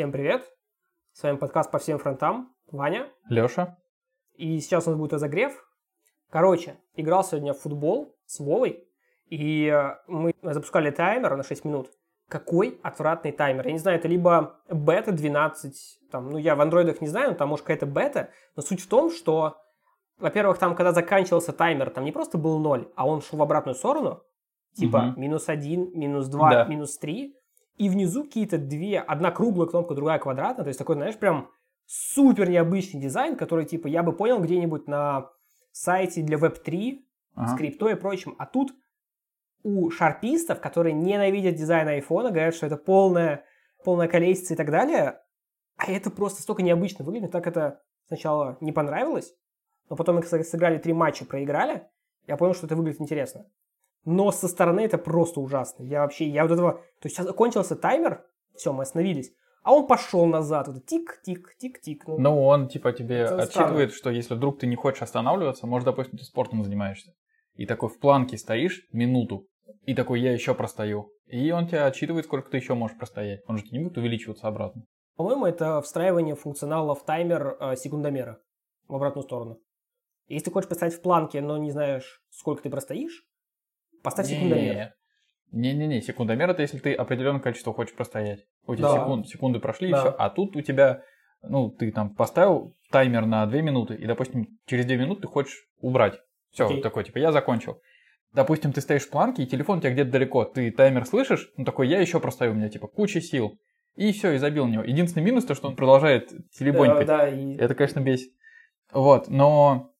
Всем привет! С вами подкаст «По всем фронтам». Ваня. Леша. И сейчас у нас будет разогрев. Короче, играл сегодня в футбол с Вовой, и э, мы запускали таймер на 6 минут. Какой отвратный таймер. Я не знаю, это либо бета 12, там, ну я в андроидах не знаю, но там может какая-то бета, но суть в том, что, во-первых, там, когда заканчивался таймер, там не просто был 0, а он шел в обратную сторону, типа угу. минус 1, минус 2, да. минус 3, и внизу какие-то две, одна круглая кнопка, другая квадратная, то есть такой, знаешь, прям супер необычный дизайн, который, типа, я бы понял где-нибудь на сайте для Web3, ага. скрипто и прочим, а тут у шарпистов, которые ненавидят дизайн айфона, говорят, что это полная, полная колесица и так далее, а это просто столько необычно выглядит, так это сначала не понравилось, но потом мы сыграли три матча, проиграли, я понял, что это выглядит интересно. Но со стороны это просто ужасно. Я вообще, я вот этого... То есть сейчас закончился таймер, все, мы остановились. А он пошел назад, вот тик-тик-тик-тик. Ну, ну он типа тебе отсчитывает, что если вдруг ты не хочешь останавливаться, может, допустим, ты спортом занимаешься, и такой в планке стоишь минуту, и такой я еще простою. И он тебя отсчитывает, сколько ты еще можешь простоять. Он же не будет увеличиваться обратно. По-моему, это встраивание функционала в таймер э, секундомера в обратную сторону. Если ты хочешь поставить в планке, но не знаешь, сколько ты простоишь, Поставь не, секундомер. Не-не-не, секундомер это если ты определенное количество хочешь простоять. У тебя да. секунд, секунды прошли да. и все. А тут у тебя, ну, ты там поставил таймер на 2 минуты, и, допустим, через 2 минуты ты хочешь убрать. Все, okay. такой, типа, я закончил. Допустим, ты стоишь в планке, и телефон у тебя где-то далеко. Ты таймер слышишь, ну такой, я еще простою, у меня типа куча сил. И все, и забил в него. Единственный минус то, что он продолжает телебонькать. Да, да, и... Это, конечно, бесит. Вот, но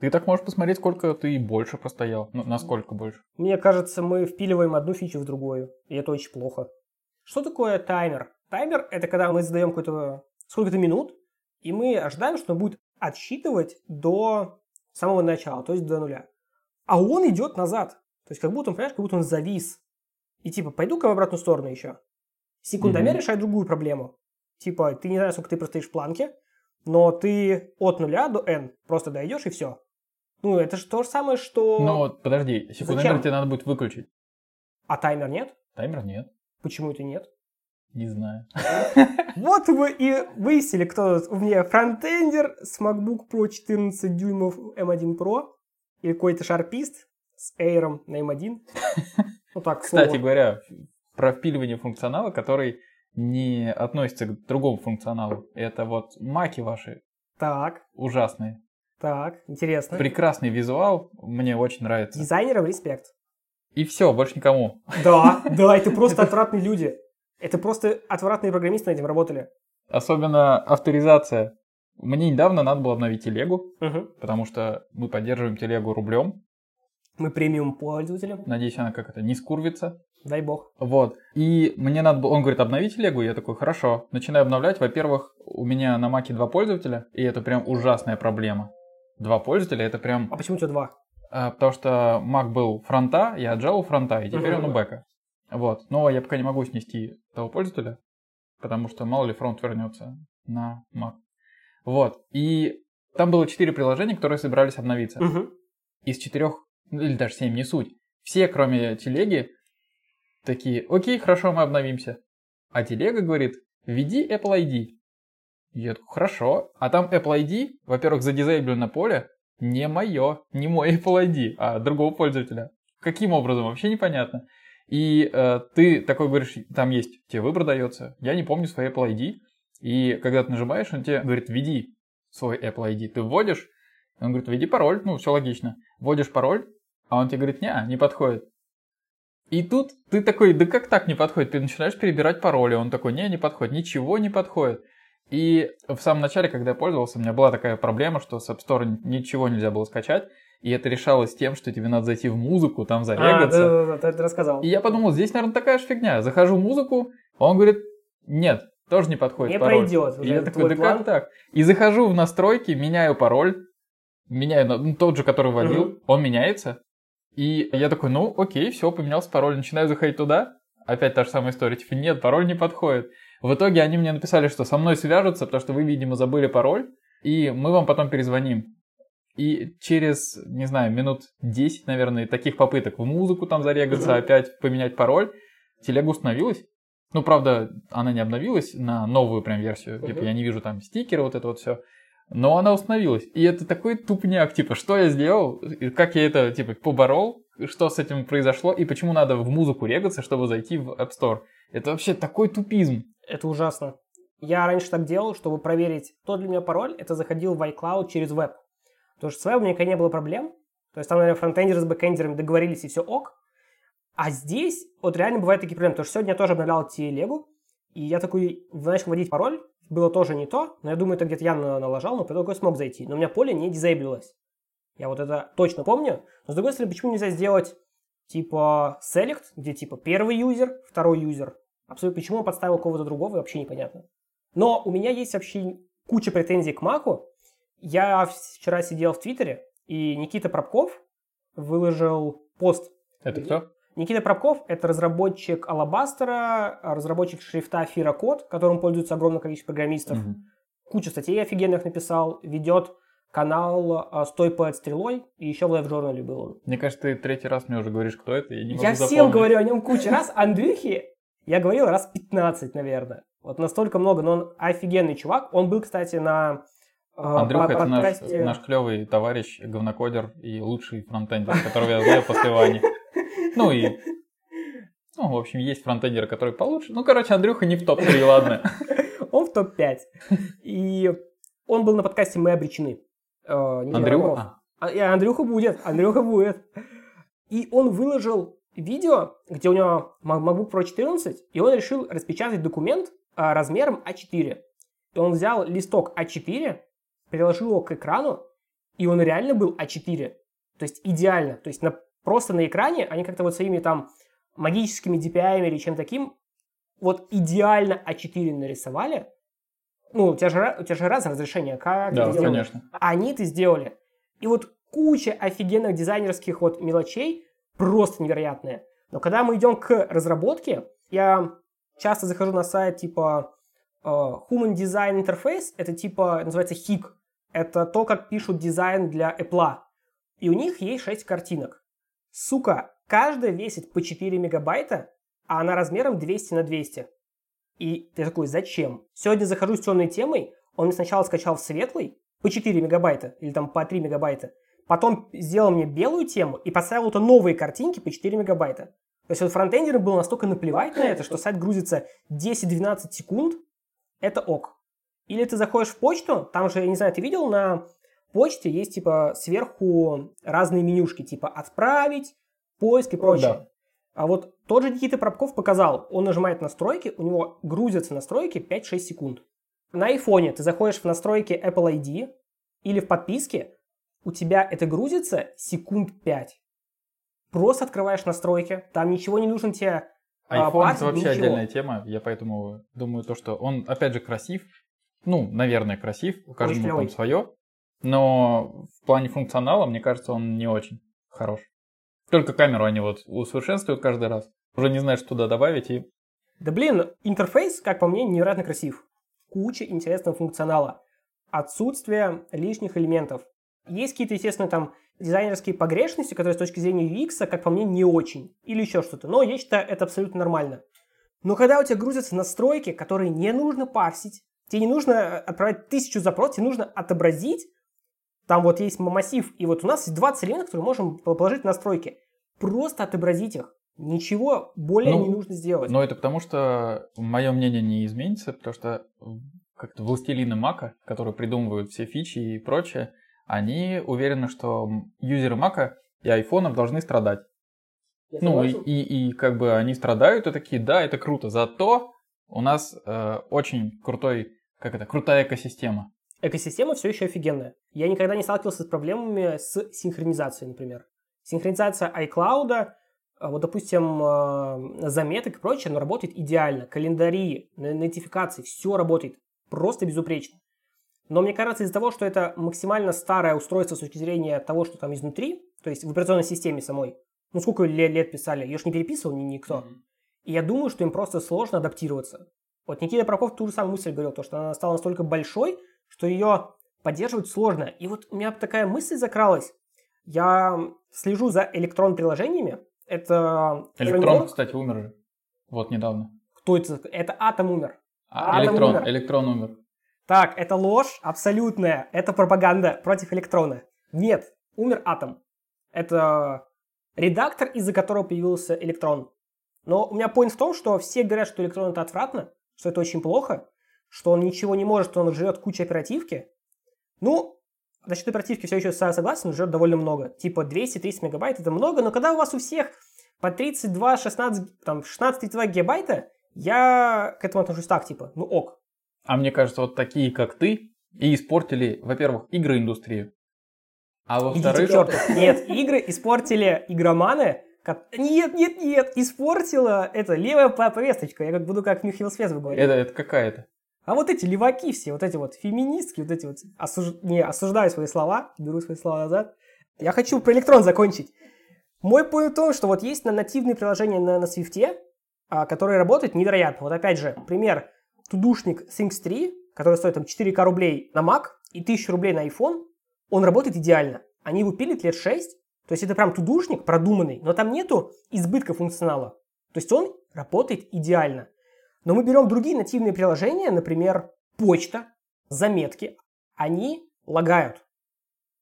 ты так можешь посмотреть, сколько ты больше простоял. Ну, насколько больше. Мне кажется, мы впиливаем одну фичу в другую. И это очень плохо. Что такое таймер? Таймер – это когда мы задаем какой-то сколько-то минут, и мы ожидаем, что он будет отсчитывать до самого начала, то есть до нуля. А он идет назад. То есть как будто он, понимаешь, как будто он завис. И типа, пойду-ка в обратную сторону еще. Секундомер mm-hmm. решает другую проблему. Типа, ты не знаешь, сколько ты простоишь в планке, но ты от нуля до n просто дойдешь и все. Ну, это же то же самое, что... Ну вот, подожди, секундомер тебе надо будет выключить. А таймер нет? Таймер нет. Почему это нет? Не знаю. Вот вы и выяснили, кто у меня фронтендер с MacBook Pro 14 дюймов M1 Pro или какой-то шарпист с Air на M1. Ну так, Кстати говоря, про впиливание функционала, который не относится к другому функционалу. Это вот маки ваши. Так. Ужасные. Так, интересно. Прекрасный визуал, мне очень нравится. Дизайнерам респект. И все, больше никому. Да, да, это просто отвратные люди. Это просто отвратные программисты над этим работали. Особенно авторизация. Мне недавно надо было обновить телегу, угу. потому что мы поддерживаем телегу рублем. Мы премиум пользователи. Надеюсь, она как это не скурвится. Дай бог. Вот. И мне надо было... Он говорит, обнови телегу. Я такой, хорошо. Начинаю обновлять. Во-первых, у меня на маке два пользователя, и это прям ужасная проблема два пользователя, это прям... А почему у тебя два? А, потому что Mac был фронта, я отжал фронта, и теперь uh-huh. он у бэка. Вот. Но я пока не могу снести того пользователя, потому что мало ли фронт вернется на Mac. Вот. И там было четыре приложения, которые собирались обновиться. Uh-huh. Из четырех, ну, или даже семь, не суть. Все, кроме телеги, такие, окей, хорошо, мы обновимся. А телега говорит, введи Apple ID. Я такой, хорошо. А там Apple ID, во-первых, задизейблено поле, не мое, не мой Apple ID, а другого пользователя. Каким образом, вообще непонятно. И э, ты такой говоришь, там есть, тебе выбор дается, я не помню свой Apple ID. И когда ты нажимаешь, он тебе говорит, введи свой Apple ID. Ты вводишь, он говорит, введи пароль, ну, все логично. Вводишь пароль, а он тебе говорит, не, не подходит. И тут ты такой, да как так не подходит? Ты начинаешь перебирать пароли, он такой, не, не подходит, ничего не подходит. И в самом начале, когда я пользовался, у меня была такая проблема, что с App Store ничего нельзя было скачать. И это решалось тем, что тебе надо зайти в музыку, там зарегаться. А, да, да, да, ты рассказал. И я подумал, здесь, наверное, такая же фигня. Захожу в музыку, он говорит, нет, тоже не подходит не пароль. пройдет. И я такой, да план? как так? И захожу в настройки, меняю пароль, меняю ну, тот же, который вводил, угу. он меняется. И я такой, ну окей, все, поменялся пароль, начинаю заходить туда, опять та же самая история, типа, нет, пароль не подходит. В итоге они мне написали, что со мной свяжутся, потому что вы, видимо, забыли пароль, и мы вам потом перезвоним. И через, не знаю, минут 10, наверное, таких попыток в музыку там зарегаться, опять поменять пароль, телега установилась. Ну, правда, она не обновилась на новую прям версию. Типа, я не вижу там стикеры, вот это вот все. Но она установилась. И это такой тупняк, типа, что я сделал, как я это, типа, поборол, что с этим произошло, и почему надо в музыку регаться, чтобы зайти в App Store. Это вообще такой тупизм. Это ужасно. Я раньше так делал, чтобы проверить, кто для меня пароль, это заходил в iCloud через веб. Потому что с вебом никогда не было проблем. То есть там, наверное, фронтендеры с бэкендерами договорились, и все ок. А здесь вот реально бывают такие проблемы. Потому что сегодня я тоже обновлял телегу, и я такой начал вводить пароль, было тоже не то, но я думаю, это где-то я налажал, но потом смог зайти. Но у меня поле не дизейблилось. Я вот это точно помню. Но с другой стороны, почему нельзя сделать типа select, где типа первый юзер, второй юзер? Абсолютно почему он подставил кого-то другого, вообще непонятно. Но у меня есть вообще куча претензий к Маку. Я вчера сидел в Твиттере, и Никита Пробков выложил пост. Это кто? Никита Пробков – это разработчик Алабастера, разработчик шрифта Фирокод, которым пользуется огромное количество программистов. Угу. Кучу статей офигенных написал, ведет канал а, «Стой под стрелой», и еще в Live Journal был он. Мне кажется, ты третий раз мне уже говоришь, кто это, я не могу Я запомнить. всем говорю о нем кучу раз. Андрюхи я говорил раз 15, наверное. Вот настолько много, но он офигенный чувак. Он был, кстати, на а, Андрюха, это наш, наш клевый товарищ, говнокодер и лучший фронтендер, которого я знаю после Вани. Ну и... Ну, в общем, есть фронтендеры, которые получше. Ну, короче, Андрюха не в топ-3, ладно. Он в топ-5. И он был на подкасте «Мы обречены». Э, Андрюха? А, и Андрюха будет, Андрюха будет. И он выложил видео, где у него MacBook Pro 14, и он решил распечатать документ а, размером А4. И он взял листок А4, приложил его к экрану, и он реально был А4. То есть идеально. То есть на, просто на экране они как-то вот своими там магическими DPI или чем таким вот идеально А4 нарисовали. Ну, у тебя же, у тебя же разное разрешение. Как да, конечно. Они это сделали. И вот куча офигенных дизайнерских вот мелочей просто невероятные. Но когда мы идем к разработке, я часто захожу на сайт типа э, Human Design Interface, это типа, называется HIC, это то, как пишут дизайн для Apple. И у них есть 6 картинок. Сука, каждая весит по 4 мегабайта, а она размером 200 на 200. И ты такой, зачем? Сегодня захожу с темной темой, он мне сначала скачал в светлый по 4 мегабайта или там по 3 мегабайта, потом сделал мне белую тему и поставил это новые картинки по 4 мегабайта. То есть вот фронтендерам было настолько наплевать на это, что сайт грузится 10-12 секунд, это ок. Или ты заходишь в почту, там же, я не знаю, ты видел, на почте есть типа сверху разные менюшки, типа отправить, поиск и прочее. Да. А вот тот же Никита Пробков показал, он нажимает настройки, у него грузятся настройки 5-6 секунд. На айфоне ты заходишь в настройки Apple ID или в подписке, у тебя это грузится секунд 5. Просто открываешь настройки, там ничего не нужно тебе а, iPhone это вообще ничего. отдельная тема, я поэтому думаю то, что он опять же красив, ну, наверное, красив, у каждого там свое. Но в плане функционала, мне кажется, он не очень хорош. Только камеру они вот усовершенствуют каждый раз. Уже не знаешь, что туда добавить и... Да блин, интерфейс, как по мне, невероятно красив. Куча интересного функционала. Отсутствие лишних элементов. Есть какие-то, естественно, там дизайнерские погрешности, которые с точки зрения UX, как по мне, не очень. Или еще что-то. Но я считаю, это абсолютно нормально. Но когда у тебя грузятся настройки, которые не нужно парсить, Тебе не нужно э, отправлять тысячу запросов, тебе нужно отобразить. Там вот есть массив, и вот у нас есть 20 элементов, которые можем положить в настройки. Просто отобразить их. Ничего более ну, не нужно сделать. Но это потому, что мое мнение не изменится, потому что как-то властелины Мака, которые придумывают все фичи и прочее, они уверены, что юзеры Мака и айфонов должны страдать. Я ну и, и, и как бы они страдают и такие, да, это круто. Зато у нас э, очень крутой как это, крутая экосистема. Экосистема все еще офигенная. Я никогда не сталкивался с проблемами с синхронизацией, например. Синхронизация iCloud, а, вот, допустим, а, заметок и прочее, но работает идеально. Календари, нотификации, все работает просто безупречно. Но мне кажется, из-за того, что это максимально старое устройство с точки зрения того, что там изнутри, то есть в операционной системе самой, ну сколько лет, лет писали, ее же не переписывал ни, никто. Mm-hmm. И я думаю, что им просто сложно адаптироваться. Вот Никита Прокофьев ту же самую мысль говорил, то, что она стала настолько большой, что ее поддерживать сложно. И вот у меня такая мысль закралась. Я слежу за электрон-приложениями. Это Электрон, фреймворк. кстати, умер же. Вот недавно. Кто это? Это атом умер. А, Атом электрон, умер. электрон умер. Так, это ложь абсолютная. Это пропаганда против электрона. Нет, умер атом. Это редактор, из-за которого появился электрон. Но у меня point в том, что все говорят, что электрон это отвратно, что это очень плохо, что он ничего не может, что он жрет кучу оперативки. Ну, насчет оперативки все еще согласен, жрет довольно много. Типа 200-300 мегабайт это много, но когда у вас у всех по 32, 16, там, 16-32 гигабайта, я к этому отношусь так, типа, ну ок. А мне кажется, вот такие, как ты, и испортили, во-первых, игры индустрию. А во-вторых. Нет, игры испортили игроманы. Нет, нет, нет, испортила это левая по- повесточка. Я как буду как Михаил Свезов говорить. это, это какая-то. А вот эти леваки все, вот эти вот феминистки, вот эти вот, осуж- не, осуждаю свои слова, беру свои слова назад. Я хочу про электрон закончить. Мой point в том, что вот есть на нативные приложения на, на Swift, а, которые работают невероятно. Вот опять же, пример, тудушник Things 3, который стоит там 4к рублей на Mac и 1000 рублей на iPhone, он работает идеально. Они его пилят лет 6, то есть это прям тудушник продуманный, но там нету избытка функционала. То есть он работает идеально. Но мы берем другие нативные приложения, например, почта, заметки. Они лагают.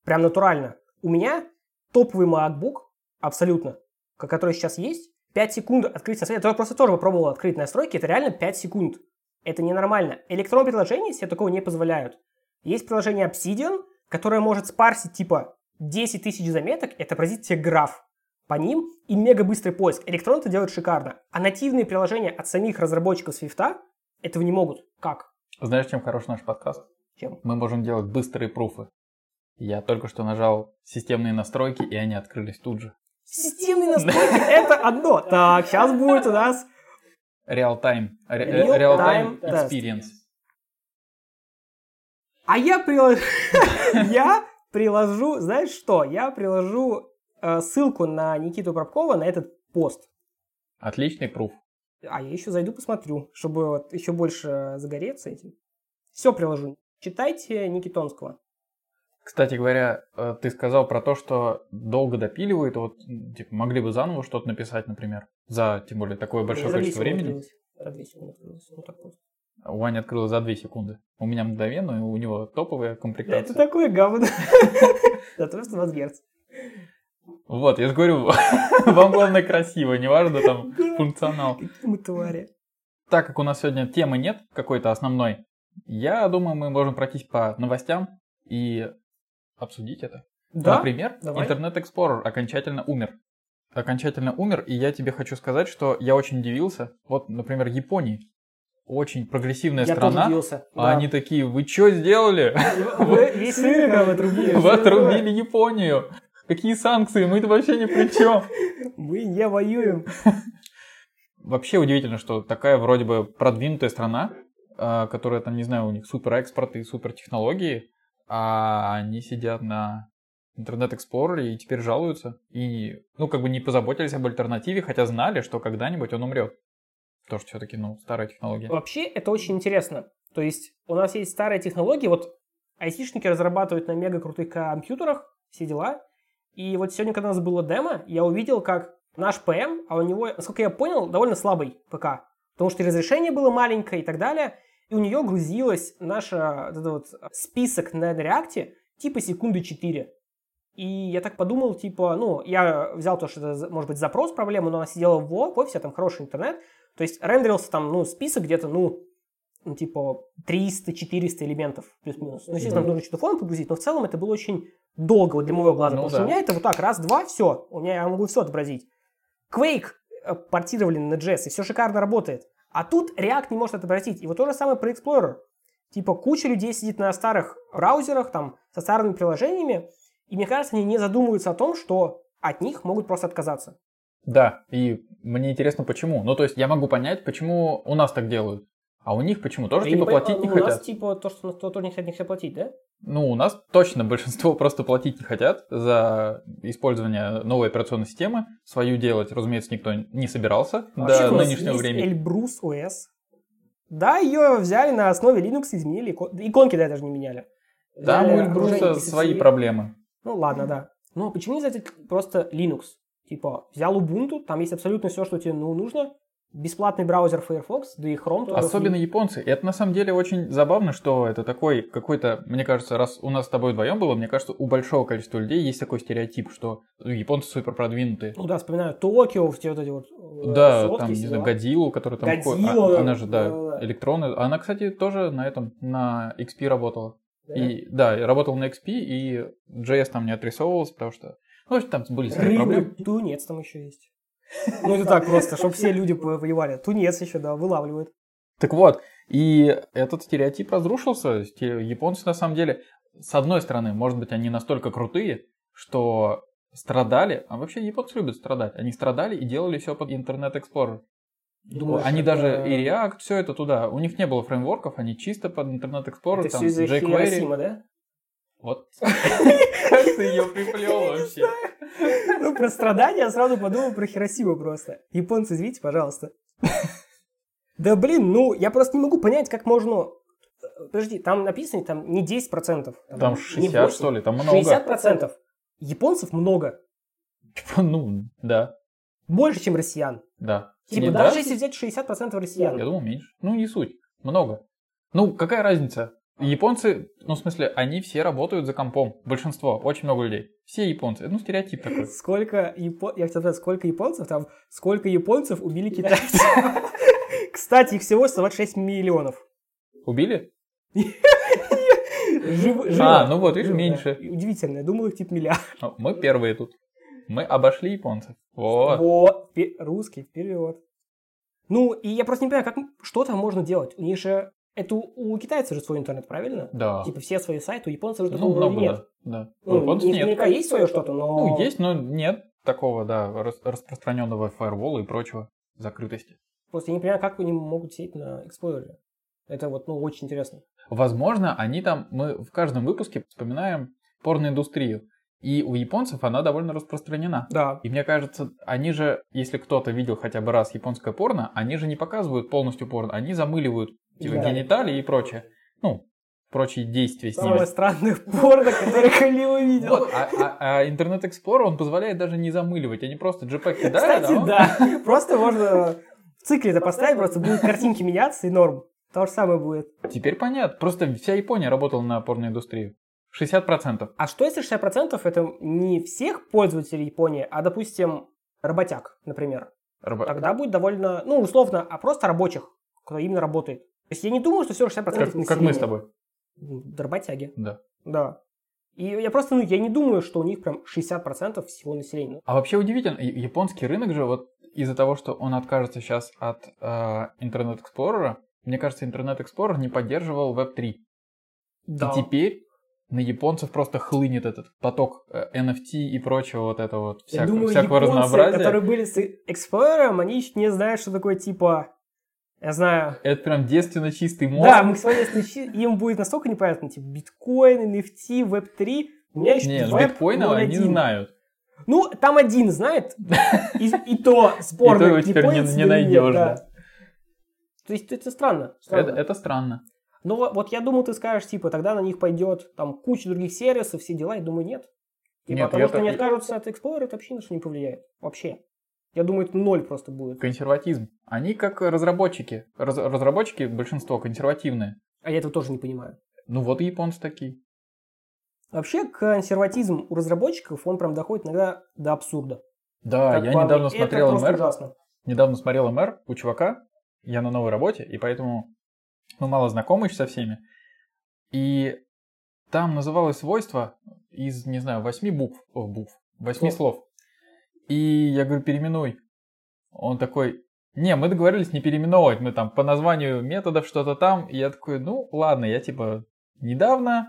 Прям натурально. У меня топовый MacBook, абсолютно, ко- который сейчас есть, 5 секунд открыть настройки. Я просто тоже попробовал открыть настройки, это реально 5 секунд. Это ненормально. Электронные приложения себе такого не позволяют. Есть приложение Obsidian, которое может спарсить типа 10 тысяч заметок и отобразить тебе граф по ним и мега быстрый поиск. Электрон это делает шикарно. А нативные приложения от самих разработчиков Swift этого не могут. Как? Знаешь, чем хорош наш подкаст? Чем? Мы можем делать быстрые пруфы. Я только что нажал системные настройки, и они открылись тут же. Системные настройки это одно. Так, сейчас будет у нас Real-time. Real-time тест. experience. А я приложу... Я приложу... Знаешь что? Я приложу э, ссылку на Никиту Пробкова на этот пост. Отличный пруф. А я еще зайду посмотрю, чтобы вот еще больше загореться этим. Все приложу. Читайте Никитонского. Кстати говоря, э, ты сказал про то, что долго допиливают, вот, типа, могли бы заново что-то написать, например, за, тем более, такое большое За две количество времени. За две секунды открылось. Вот так просто. У Вани открылось за 2 секунды. У меня мгновенно, у него топовая Это комплектация. такое говно. Зато 120 Гц. Вот, я же говорю, вам главное красиво, неважно там функционал. Какие мы твари. Так как у нас сегодня темы нет какой-то основной, я думаю, мы можем пройтись по новостям и обсудить это. Да? Например, Давай. Internet Explorer окончательно умер. Окончательно умер, и я тебе хочу сказать, что я очень удивился. Вот, например, Япония. Очень прогрессивная Я тоже страна. удивился. А Да. они такие, вы что сделали? Вы отрубили. Вы отрубили Японию. Какие санкции? Мы-то вообще ни при чем. Мы не воюем. Вообще удивительно, что такая вроде бы продвинутая страна, а, которая там, не знаю, у них супер экспорт и супер технологии, а они сидят на Интернет Explorer и теперь жалуются. И, ну, как бы не позаботились об альтернативе, хотя знали, что когда-нибудь он умрет. Потому что все-таки, ну, старая технология. Вообще, это очень интересно. То есть, у нас есть старые технологии, вот айтишники разрабатывают на мега крутых компьютерах, все дела. И вот сегодня, когда у нас было демо, я увидел, как наш ПМ, а у него, насколько я понял, довольно слабый ПК. Потому что разрешение было маленькое и так далее. И у нее грузилось наш вот этот вот список на реакте типа секунды 4. И я так подумал, типа, ну, я взял то, что это, может быть, запрос проблема, но она сидела в офисе, там хороший интернет. То есть рендерился там, ну, список где-то, ну, ну, типа 300-400 элементов плюс-минус. Ну, естественно, нужно что-то фон погрузить, но в целом это было очень долго вот для моего глаза, Ну потому что да. у меня это вот так, раз-два, все, у меня я могу все отобразить. Quake э, портировали на JS, и все шикарно работает. А тут React не может отобразить. И вот то же самое про Explorer. Типа куча людей сидит на старых браузерах, там, со старыми приложениями, и мне кажется, они не задумываются о том, что от них могут просто отказаться. Да, и мне интересно, почему. Ну, то есть я могу понять, почему у нас так делают. А у них почему? Тоже Я типа не платить не у нас хотят. типа то, что то, то не хотят, не хотят платить, да? Ну, у нас точно большинство просто платить не хотят за использование новой операционной системы. Свою делать, разумеется, никто не собирался Вообще до нынешнего есть времени. Эльбрус OS. Да, ее взяли на основе Linux, изменили. икон- Иконки да, даже не меняли. Взяли у Эльбруса свои проблемы. Ну ладно, да. Но почему не взять просто Linux? Типа, взял Ubuntu, там есть абсолютно все, что тебе ну, нужно. Бесплатный браузер Firefox, да и Chrome тоже. Особенно японцы. И это на самом деле очень забавно, что это такой какой-то, мне кажется, раз у нас с тобой вдвоем было, мне кажется, у большого количества людей есть такой стереотип, что японцы супер продвинутые. Ну да, вспоминаю Токио, все вот эти вот э, Да, сотки, там, не знаю. Годзиллу, который там входит. Годзилла, А- она же, да, да-да-да. электронная. Она, кстати, тоже на этом, на XP работала. Да. И, да, работал на XP, и JS там не отрисовывался, потому что, ну, там были свои проблемы. Рыбы, тунец там еще есть. Ну это так просто, чтобы все люди воевали. Тунец еще, да, вылавливают. Так вот, и этот стереотип разрушился. Японцы, на самом деле, с одной стороны, может быть, они настолько крутые, что страдали, а вообще японцы любят страдать, они страдали и делали все под Internet Explorer. Думаешь, они это- даже и React, все это туда. У них не было фреймворков, они чисто под Internet Explorer, Это там, все из-за jQuery. Хиросима, да? Вот. Как ты ее приплел вообще? Ну, про страдания я сразу подумал про Хиросиму просто. Японцы, извините, пожалуйста. Да блин, ну, я просто не могу понять, как можно... Подожди, там написано, там не 10%. Там не 60, 8. что ли, там много. 60%. Японцев много. Типа, Ну, да, Больше, чем россиян. да. Типа, Не, даже да? если взять 60% россиян. Я думал, меньше. Ну, не суть. Много. Ну, какая разница? Японцы, ну, в смысле, они все работают за компом. Большинство, очень много людей. Все японцы. Ну, стереотип такой. Сколько япо... Я хотел сказать, сколько японцев там, сколько японцев убили китайцев. Кстати, их всего 126 миллионов. Убили? А, ну вот, видишь, меньше. Удивительно, я думал, их типа миллиард. Ну, Мы первые тут. Мы обошли японцев. Вот. Вот, русский, вперед. Ну, и я просто не понимаю, как что там можно делать. У них же, это у, у китайцев же свой интернет, правильно? Да. Типа все свои сайты, у японцев же Ну, такого вроде много, нет. да. да. Ну, У японцев нет. наверняка есть свое что-то, но... Ну, есть, но нет такого, да, рас- распространенного фаервола и прочего закрытости. Просто я не понимаю, как они могут сидеть на Explorer. Это вот, ну, очень интересно. Возможно, они там, мы в каждом выпуске вспоминаем порноиндустрию. И у японцев она довольно распространена. Да. И мне кажется, они же, если кто-то видел хотя бы раз японское порно, они же не показывают полностью порно, они замыливают типа, Да. гениталии и прочее. Ну, прочие действия с ними. Самое странное порно, которое Халила видел. Вот, а, а- а Internet Explorer, он позволяет даже не замыливать. Они просто JPEG кидали, Кстати, да? да. Просто можно в цикле это поставить, просто будут картинки меняться и норм. То же самое будет. Теперь понятно. Просто вся Япония работала на порноиндустрию. 60%. А что если 60% это не всех пользователей Японии, а, допустим, работяг, например? Рабо- Тогда будет довольно, ну, условно, а просто рабочих, кто именно работает. То есть я не думаю, что все 60% Как, населения. как мы с тобой. М, да, Да. да. И я просто, ну, я не думаю, что у них прям 60% всего населения. А вообще удивительно, я- японский рынок же вот из-за того, что он откажется сейчас от э, Internet Explorer, мне кажется, Internet Explorer не поддерживал Web3. Да. И теперь на японцев просто хлынет этот поток э, NFT и прочего вот этого вот Я всяко- думаю, всякого японцы, разнообразия. которые были с Explorer, они еще не знают, что такое типа, я знаю, Это прям девственно чистый мозг. Да, максимально щи- им будет настолько непонятно, типа биткоин, NFT, веб-3. У меня еще Нет, веб биткоинов они 0.1. знают. Ну, там один знает, и, и то спорно, И то его теперь не- не найдешь, да. да. То есть это странно. Это, странно. это странно. Но вот я думаю, ты скажешь, типа, тогда на них пойдет там куча других сервисов, все дела. Я думаю, нет. И Нет, потому что так- они откажутся от Explorer, это вообще на что не повлияет. Вообще. Я думаю, это ноль просто будет. Консерватизм. Они как разработчики. Раз- разработчики большинство консервативные. А я этого тоже не понимаю. Ну вот и японцы такие. Вообще, консерватизм у разработчиков, он прям доходит иногда до абсурда. Да, Как я недавно мне. смотрел Это МР. ужасно. недавно смотрел МР у чувака, я на новой работе, и поэтому мы мало знакомы со всеми. И там называлось свойство из, не знаю, восьми букв, о, букв, восьми О. слов. И я говорю, переименуй. Он такой, не, мы договорились не переименовывать, мы там по названию методов что-то там. И я такой, ну ладно, я типа недавно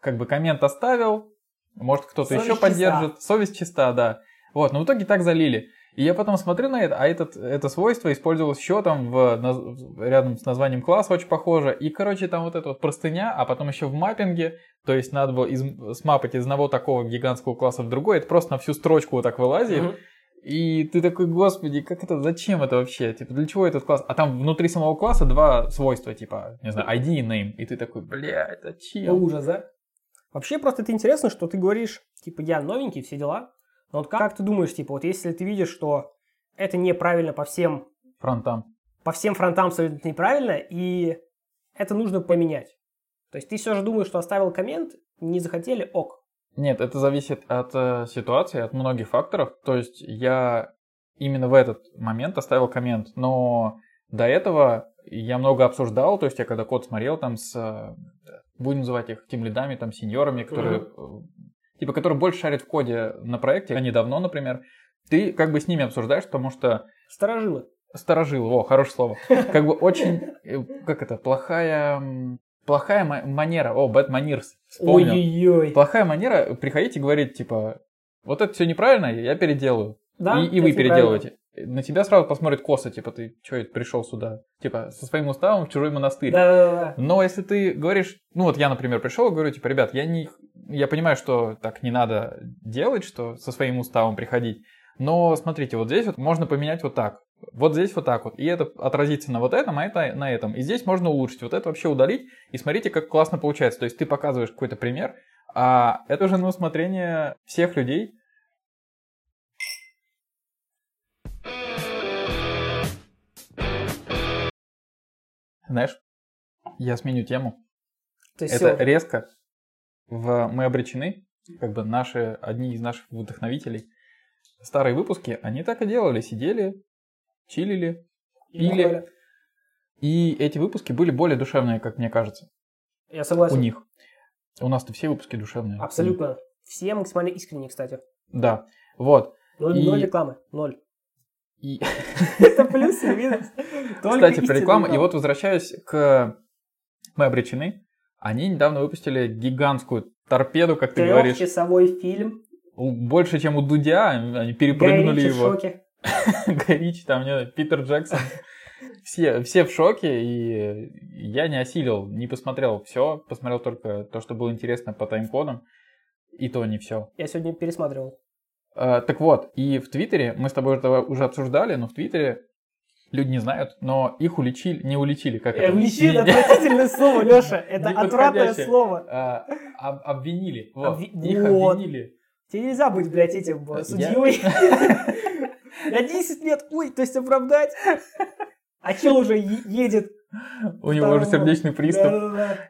как бы коммент оставил, может кто-то еще чиста. поддержит. Совесть чиста, да. Вот, но в итоге так залили. И я потом смотрю на это, а этот, это свойство использовалось еще там в, рядом с названием класса очень похоже. И, короче, там вот эта вот простыня, а потом еще в маппинге, то есть надо было из, смапать из одного такого гигантского класса в другой, это просто на всю строчку вот так вылазит. Мгм. И ты такой, господи, как это, зачем это вообще? Типа, для чего этот класс? А там внутри самого класса два свойства, типа, не знаю, ID и name. И ты такой, бля, это Это чем? ужас, да? Вообще просто это интересно, что ты говоришь, типа, я новенький, все дела. Но вот как, как ты думаешь, типа, вот если ты видишь, что это неправильно по всем фронтам. По всем фронтам абсолютно неправильно, и это нужно поменять. То есть ты все же думаешь, что оставил коммент, не захотели, ок. Нет, это зависит от э, ситуации, от многих факторов. То есть я именно в этот момент оставил коммент, но до этого я много обсуждал, то есть я когда код смотрел там с, э, будем называть их тем лидами, там сеньорами, которые, mm типа, которые больше шарят в коде на проекте, они давно, например, ты как бы с ними обсуждаешь, потому что... Сторожилы. Сторожилы, о, хорошее слово. Как бы очень, э, как это, плохая плохая манера, о, bad manners, вспомнил. Ой-ой-ой. Плохая манера приходить и говорить, типа, вот это все неправильно, я переделаю. Да, и, и вы переделываете. На тебя сразу посмотрит косо, типа, ты что пришел сюда? Типа, со своим уставом в чужой монастырь. Да, да, да. Но если ты говоришь, ну вот я, например, пришел и говорю, типа, ребят, я не, я понимаю, что так не надо делать, что со своим уставом приходить, но смотрите, вот здесь вот можно поменять вот так. Вот здесь вот так вот. И это отразится на вот этом, а это на этом. И здесь можно улучшить. Вот это вообще удалить. И смотрите, как классно получается. То есть ты показываешь какой-то пример, а это уже на усмотрение всех людей. Знаешь, я сменю тему. Есть это все. резко. В «Мы обречены», как бы наши, одни из наших вдохновителей, старые выпуски, они так и делали. Сидели, чилили, пили. И эти выпуски были более душевные, как мне кажется. Я согласен. У них. У нас-то все выпуски душевные. Абсолютно. Все максимально искренние, кстати. Да. Вот. Ноль, и... ноль рекламы. Ноль. И... Это плюс или минус? Кстати, про рекламу. И вот возвращаюсь к «Мы обречены». Они недавно выпустили гигантскую торпеду, как ты говоришь. Трехчасовой фильм. Больше, чем у Дудя. Они перепрыгнули его. в шоке. Горич, там, не Питер Джексон. Все, все в шоке, и я не осилил, не посмотрел все, посмотрел только то, что было интересно по тайм-кодам, и то не все. Я сегодня пересматривал. А, так вот, и в Твиттере, мы с тобой это уже обсуждали, но в Твиттере люди не знают, но их уличили, не уличили, как это? Уличили, отвратительное слово, Леша, это отвратное слово. А, обвинили, вот, их обвинили. Тебе нельзя быть, блядь, этим судьей. На 10 лет, ой, то есть оправдать. А чел уже едет. У него уже сердечный приступ.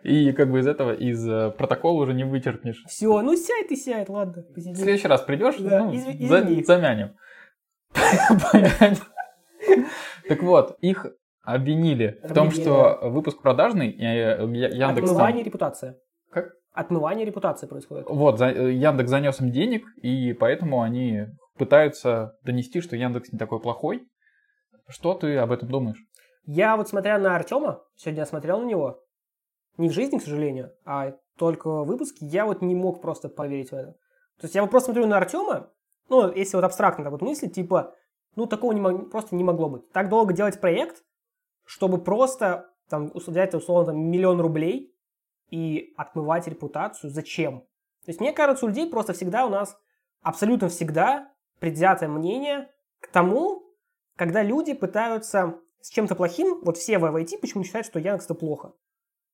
И как бы из этого, из э, протокола уже не вычеркнешь. Все, ну сядь ты сядь, ладно. В следующий раз придешь, ну, замянем. Так вот, их обвинили в том, что выпуск продажный, Яндекс... Отмывание репутации. Как? Отмывание репутации происходит. Вот, Яндекс занес им денег, и поэтому они пытаются донести, что Яндекс не такой плохой. Что ты об этом думаешь? Я вот смотря на Артема, сегодня я смотрел на него, не в жизни, к сожалению, а только в выпуске, я вот не мог просто поверить в это. То есть я вот просто смотрю на Артема, ну, если вот абстрактно так вот мыслить, типа, ну, такого не мог, просто не могло быть. Так долго делать проект, чтобы просто там взять условно там, миллион рублей и отмывать репутацию, зачем? То есть мне кажется, у людей просто всегда у нас, абсолютно всегда предвзятое мнение к тому, когда люди пытаются с чем-то плохим, вот все в IT почему считают, что Яндекс это плохо.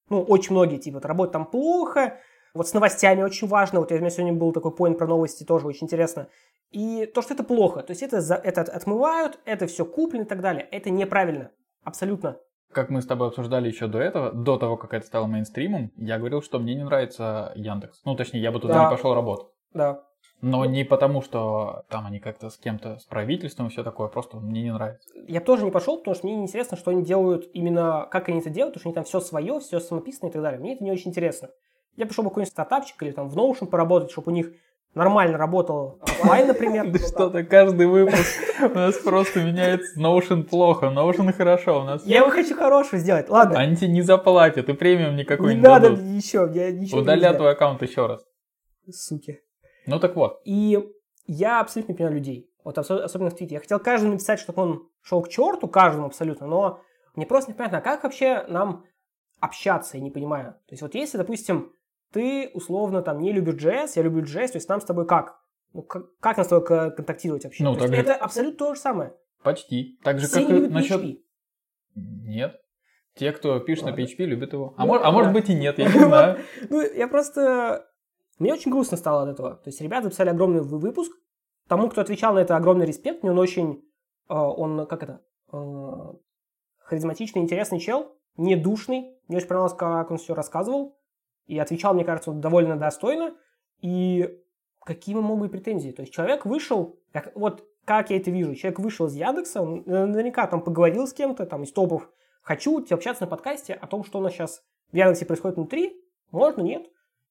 Ну, очень многие, типа, вот, работают там плохо, вот с новостями очень важно, вот у меня сегодня был такой поинт про новости, тоже очень интересно. И то, что это плохо, то есть это, это отмывают, это все куплено и так далее, это неправильно, абсолютно. Как мы с тобой обсуждали еще до этого, до того, как это стало мейнстримом, я говорил, что мне не нравится Яндекс. Ну, точнее, я бы туда да. не пошел работать. Да. Но не потому, что там они как-то с кем-то, с правительством и все такое, просто мне не нравится. Я тоже не пошел, потому что мне интересно, что они делают именно, как они это делают, потому что они там все свое, все самописано и так далее. Мне это не очень интересно. Я пошел бы какой-нибудь стартапчик или там в Notion поработать, чтобы у них нормально работал офлайн, например. Да что-то каждый выпуск у нас просто меняется. Notion плохо, Notion хорошо. У нас... Я его хочу хорошего сделать, ладно. Они тебе не заплатят, и премиум никакой не надо еще, я ничего Удалят твой аккаунт еще раз. Суки. Ну так вот. И я абсолютно не понимаю людей. Вот особенно в Твиттере. Я хотел каждому написать, чтобы он шел к черту, каждому абсолютно, но мне просто непонятно, а как вообще нам общаться, я не понимаю. То есть вот если, допустим, ты условно там не любишь JS, я люблю JS, то есть нам с тобой как? Ну, как, как нам с тобой контактировать вообще? Ну, так же... Это абсолютно то же самое. Почти. Так же, Все как и насчет... PHP. Нет. Те, кто пишет Ладно. на PHP, любят его. А, ну, может, а может быть и нет, я не знаю. Ну, я просто мне очень грустно стало от этого. То есть ребята записали огромный выпуск. Тому, кто отвечал на это, огромный респект. Мне он очень... Э, он, как это? э, харизматичный, интересный чел, не душный. Мне очень понравилось, как он все рассказывал. И отвечал, мне кажется, довольно достойно. И какие могут быть претензии? То есть человек вышел, как, вот как я это вижу, человек вышел из Яндекса, он наверняка там поговорил с кем-то, там, из топов, хочу общаться на подкасте о том, что у нас сейчас в Яндексе происходит внутри, можно, нет.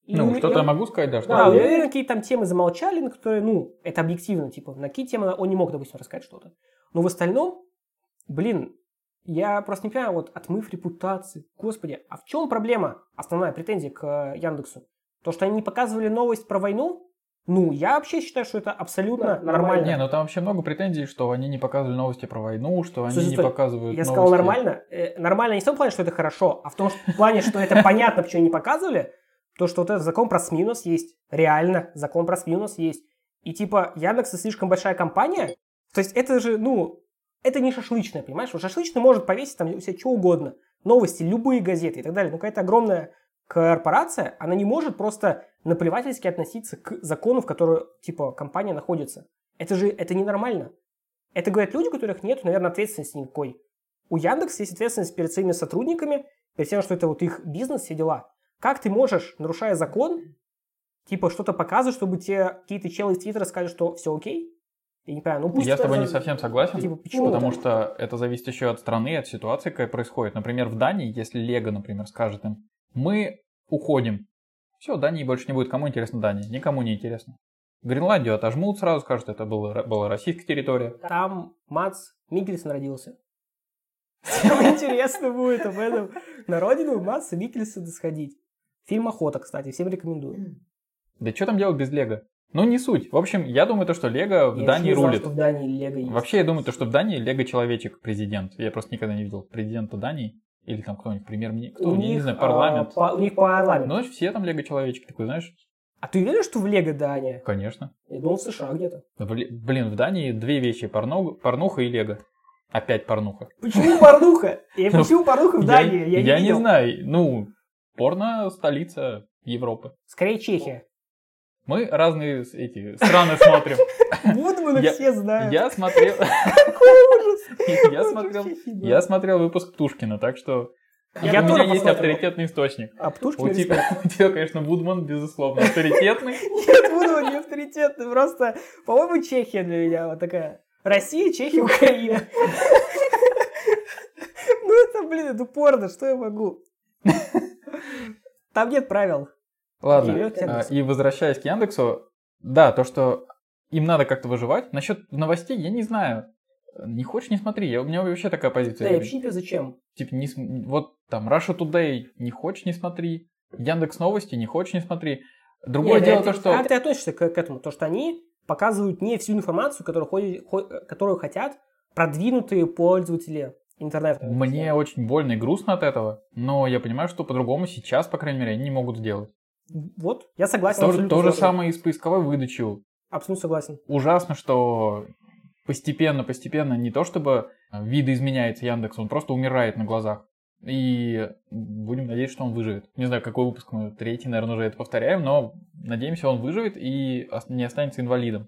И ну, что-то я могу сказать, да. Что да, я уверен, какие там темы замолчали, на которые, ну, это объективно, типа, на какие темы он не мог, допустим, рассказать что-то. Но в остальном, блин, я просто не понимаю, вот отмыв репутации, господи, а в чем проблема, основная претензия к Яндексу? То, что они не показывали новость про войну, ну, я вообще считаю, что это абсолютно да, нормально. Не, ну там вообще много претензий, что они не показывали новости про войну, что они Слушай, не стой, показывают Я новости. сказал нормально. Э, нормально не в том плане, что это хорошо, а в том плане, что это понятно, почему не показывали. То, что вот этот закон про СМИ есть. Реально, закон про СМИ есть. И типа Яндекс слишком большая компания. То есть это же, ну, это не шашлычная, понимаешь? Шашлычная может повесить там у себя что угодно. Новости, любые газеты и так далее. Но какая-то огромная корпорация, она не может просто наплевательски относиться к закону, в котором, типа, компания находится. Это же, это ненормально. Это говорят люди, у которых нет, наверное, ответственности никакой. У Яндекса есть ответственность перед своими сотрудниками, перед тем, что это вот их бизнес, все дела. Как ты можешь, нарушая закон, типа что-то показывать, чтобы тебе какие-то челы из Твиттера сказали, что все окей? Я не понимаю, ну пусть... Я с тобой не совсем согласен, типа, почему потому так? что это зависит еще от страны, от ситуации, какая происходит. Например, в Дании, если Лего, например, скажет им, мы уходим. Все, Дании больше не будет. Кому интересно Дания? Никому не интересно. Гренландию отожмут сразу, скажут, это было, была российская территория. Там Мац Микельсон родился. Интересно будет об этом. На родину Матса Микельсона сходить. Фильм «Охота», кстати, всем рекомендую. Да что там делать без Лего? Ну, не суть. В общем, я думаю, то, что Лего в я Дании знал, рулит. Что в Дании Лего есть. Вообще, я думаю, то, что в Дании Лего человечек президент. Я просто никогда не видел президента Дании. Или там кто-нибудь, премьер-министр, кто, у них, не знаю, парламент. А, по, у них парламент. Ну, все там лего-человечки, такой, знаешь. А ты уверен, что в Лего Дания? Конечно. Я думал, в США где-то. Блин, в Дании две вещи, порно, порнуха и Лего. Опять порнуха. Почему порнуха? И почему порнуха в Дании? Я, я не знаю. Ну, порно столица Европы. Скорее Чехия. Мы разные эти страны смотрим. Вудмана все знают. Я смотрел... Какой ужас! Я смотрел, я смотрел выпуск Птушкина, так что я у меня есть авторитетный источник. А Птушкин у тебя, у тебя, конечно, Вудман, безусловно, авторитетный. Нет, Вудман не авторитетный, просто, по-моему, Чехия для меня вот такая. Россия, Чехия, Украина. Ну это, блин, это порно, что я могу? Там нет правил. Ладно, а, и возвращаясь к Яндексу, да, то, что им надо как-то выживать. Насчет новостей я не знаю. Не хочешь, не смотри. Я, у меня вообще такая позиция. Да, я вообще не зачем. Типа, не, вот там Russia Today не хочешь, не смотри. Яндекс Новости не хочешь, не смотри. Другое Нет, дело это, то, что... Как ты относишься к, к этому? То, что они показывают не всю информацию, которую, ходят, которую хотят продвинутые пользователи интернета. Мне очень больно и грустно от этого, но я понимаю, что по-другому сейчас, по крайней мере, они не могут сделать. Вот, я согласен. То, то же самое и с поисковой выдачей. Абсолютно согласен. Ужасно, что постепенно, постепенно не то чтобы видоизменяется Яндекс, он просто умирает на глазах. И будем надеяться, что он выживет. Не знаю, какой выпуск мы, третий, наверное, уже это повторяем, но надеемся, он выживет и не останется инвалидом.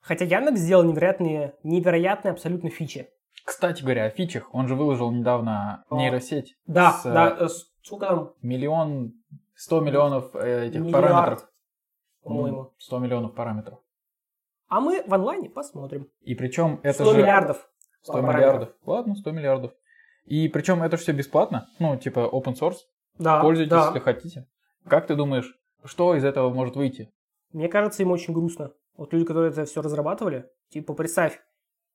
Хотя Яндекс сделал невероятные, невероятные абсолютно фичи. Кстати говоря, о фичах. Он же выложил недавно нейросеть. Да, с, да. Э, сколько там? Миллион 100 миллионов э, этих Миллиард, параметров. По-моему. 100 миллионов параметров. А мы в онлайне посмотрим. И причем это 100 же... миллиардов. 100 параметров. миллиардов. Ладно, 100 миллиардов. И причем это все бесплатно. Ну, типа open source. Да, Пользуйтесь, да. если хотите. Как ты думаешь, что из этого может выйти? Мне кажется, им очень грустно. Вот люди, которые это все разрабатывали, типа, представь,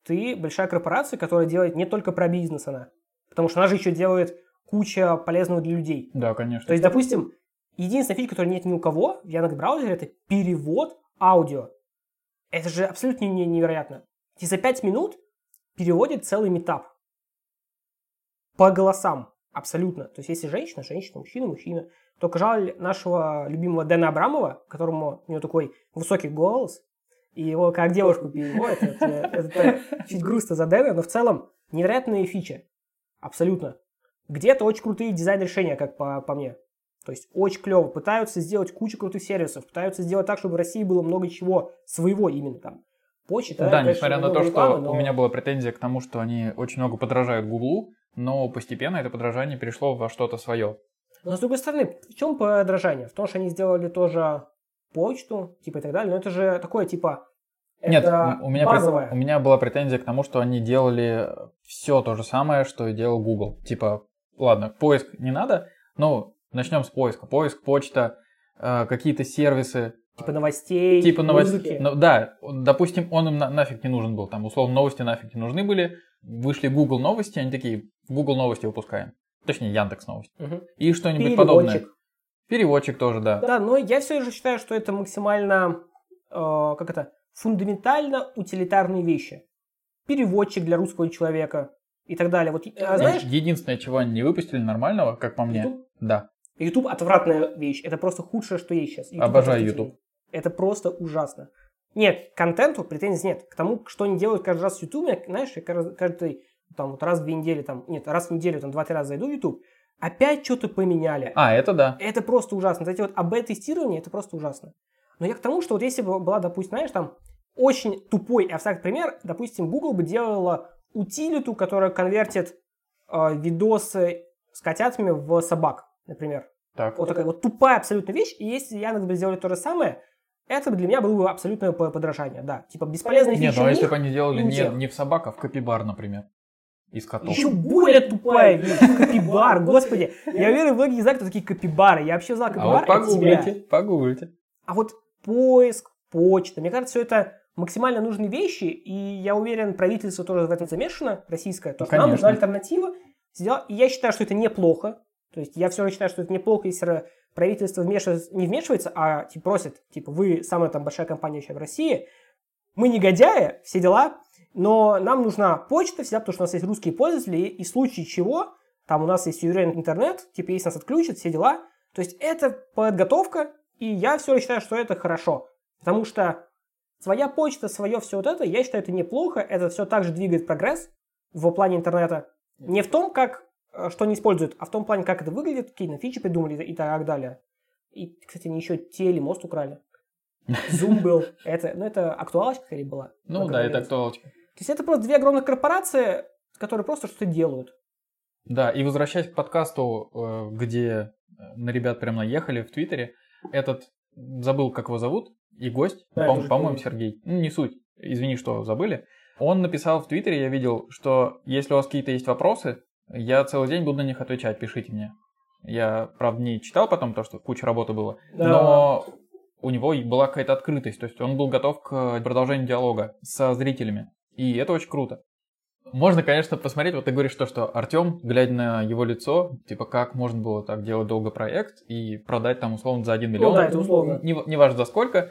ты большая корпорация, которая делает не только про бизнес она, потому что она же еще делает куча полезного для людей. Да, конечно. То есть, допустим, Единственная фича, которой нет ни у кого в Яндекс браузере, это перевод аудио. Это же абсолютно невероятно. И за 5 минут переводит целый метап. По голосам. Абсолютно. То есть, если женщина, женщина, мужчина, мужчина. Только жаль нашего любимого Дэна Абрамова, которому у него такой высокий голос, и его как девушку переводят. Это, это, это чуть грустно за Дэна, но в целом невероятные фичи. Абсолютно. Где-то очень крутые дизайн-решения, как по, по мне. То есть очень клево. Пытаются сделать кучу крутых сервисов, пытаются сделать так, чтобы в России было много чего своего именно там. почта. Да, конечно, несмотря на то, что рекламы, но- у меня была претензия к тому, что они очень много подражают Гуглу, но постепенно это подражание перешло во что-то свое. Но с другой стороны, в чем подражание? В том, что они сделали тоже почту, типа и так далее. Но это же такое, типа, Нет, это у меня, базовое. у меня была претензия к тому, что они делали все то же самое, что и делал Google. Типа, ладно, поиск не надо, но начнем с поиска. Поиск, почта, э, какие-то сервисы, Типа новостей, типа новостей. Ну, да, допустим, он им на- нафиг не нужен был. Там, условно, новости нафиг не нужны были. Вышли Google новости, они такие, Google новости выпускаем. Точнее, Яндекс новости. Мгм. И что-нибудь подобное. Переводчик тоже, да. Да, но я все же считаю, что это максимально, э, как это, фундаментально утилитарные вещи. Переводчик для русского человека и так далее. Вот, а знаешь, Единственное, чего они не выпустили нормального, как по мне, YouTube? да. YouTube отвратная вещь. Это просто худшее, что есть сейчас. YouTube Обожаю. YouTube. Это просто ужасно. Нет, к контенту претензий нет. К тому, что они делают каждый раз в YouTube, я, знаешь, я каждый, каждый, там, вот раз в две недели, там, нет, раз в неделю, там, два-три раза зайду в YouTube, опять что-то поменяли. А, это да. Это просто ужасно. Эти вот АБ-тестирования, это просто ужасно. Но я к тому, что вот если бы была, допустим, знаешь, там, очень тупой и абстрактный пример, допустим, Google бы делала утилиту, которая конвертит э, видосы с котятами в собак, например. Так. Вот такая вот тупая абсолютно вещь. И если Яндекс бы сделали то же самое, это бы для меня было бы абсолютное по- подражание. Да, типа бесполезные Нет, фичи ну а если бы они делали не, не в собак, а в копибар, например. Из котов. Еще более тупая вещь. Копибар, господи. Я уверен, многие не знают, кто такие копибары. Я вообще знал А копибар. вот погуглите, погуглите. А вот поиск, почта, мне кажется, все это максимально нужные вещи, и я уверен, правительство тоже в этом замешано, российское, то, что нам нужна альтернатива. И я считаю, что это неплохо. То есть я все равно считаю, что это неплохо, если правительство вмешивается, не вмешивается, а типа, просит, типа, вы самая там большая компания еще в России, мы негодяи, все дела, но нам нужна почта всегда, потому что у нас есть русские пользователи, и, в случае чего, там у нас есть суверенный интернет, типа, если нас отключат, все дела. То есть это подготовка, и я все считаю, что это хорошо. Потому что своя почта, свое все вот это, я считаю, это неплохо, это все также двигает прогресс в плане интернета. Не в том, как, что они используют, а в том плане, как это выглядит, какие на фичи придумали и так далее. И, кстати, они еще телемост украли. Zoom был. Это, ну, это актуалочка скорее была. Ну да, это актуалочка. То есть это просто две огромных корпорации, которые просто что-то делают. Да, и возвращаясь к подкасту, э, где э, на ребят прям наехали в Твиттере, этот, забыл, как его зовут, и гость, Да, по- по-моему. Сергей, ну, не суть, извини, что забыли, он написал в Твиттере, я видел, что если у вас какие-то есть вопросы, я целый день буду на них отвечать, пишите мне. Я, правда, не читал потом, то, что куча работы было, Да. но у него была какая-то открытость, то есть он был готов к продолжению диалога со зрителями, и это очень круто. Можно, конечно, посмотреть, вот ты говоришь то, что Артем, глядя на его лицо, типа, как можно было так делать долго проект и продать там условно за 1 миллион. Ну да, это условно. Не, не важно за сколько,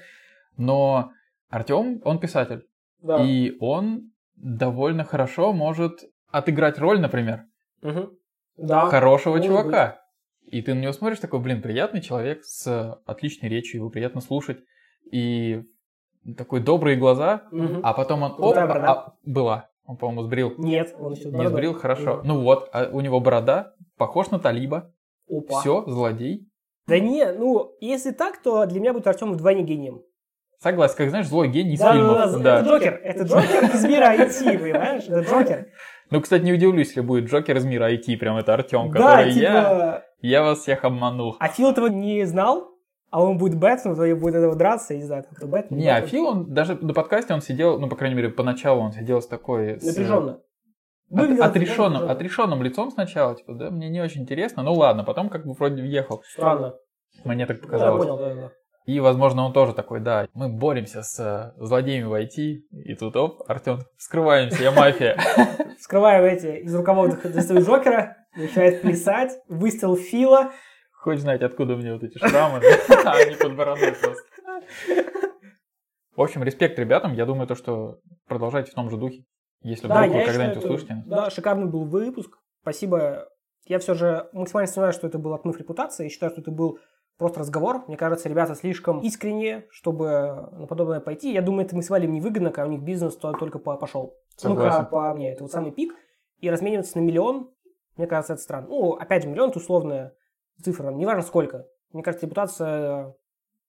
но Артем, он писатель, Да. и он довольно хорошо может отыграть роль, например, Мгм. Да. хорошего может чувака. И ты на него смотришь, такой, блин, приятный человек с отличной речью, его приятно слушать. И такой добрые глаза, Мгм. а потом он... Оп, борода. а, была. Он, по-моему, сбрил. Нет, он еще Не сбрил, хорошо. Ну вот, а у него борода, похож на Талиба. Опа. Все, злодей. Да не, ну, если так, то для меня будет Артем вдвойне гением. Согласен, как знаешь, злой гений из Да, фильмов. да, да, да. Это Джокер, это Джокер из мира IT, понимаешь? Это Джокер. Ну, кстати, не удивлюсь, если будет Джокер из мира IT, прям это Артем, Да, который типа... я, я вас всех обманул. А Фил этого не знал, а он будет Бэтмен, то будет этого драться, я не знаю, как Бэтмен. Не, а Фил, он даже на подкасте он сидел, ну, по крайней мере, поначалу он сидел с такой... с- Напряженно. От- отрешенным, напряженно. отрешенным лицом сначала, типа, да, мне не очень интересно, ну ладно, потом как бы вроде въехал, Странно. мне так Да, я показалось. понял, да, да. И, возможно, он тоже такой, да, мы боремся с э, злодеями в IT, и тут, оп, Артем, скрываемся, я мафия. Скрываю эти из рукавов достаю Джокера, начинает плясать, выстрел Фила. Хочешь знать, откуда меня вот эти шрамы? они под бородой просто. В общем, респект ребятам, я думаю, то, что продолжайте в том же духе. Если вдруг вы когда-нибудь услышите. Да, шикарный был выпуск. Спасибо. Я все же максимально сомневаюсь, что это был отмыв репутации. Я считаю, что это был просто разговор. Мне кажется, ребята слишком искренние, чтобы на подобное пойти. Я думаю, это максимально им невыгодно, когда у них бизнес то- только по- пошел. Согласен. Ну-ка, по мне, это вот самый пик. И размениваться на миллион, мне кажется, это странно. Ну, опять же, миллион – это условная цифра, неважно сколько. Мне кажется, репутация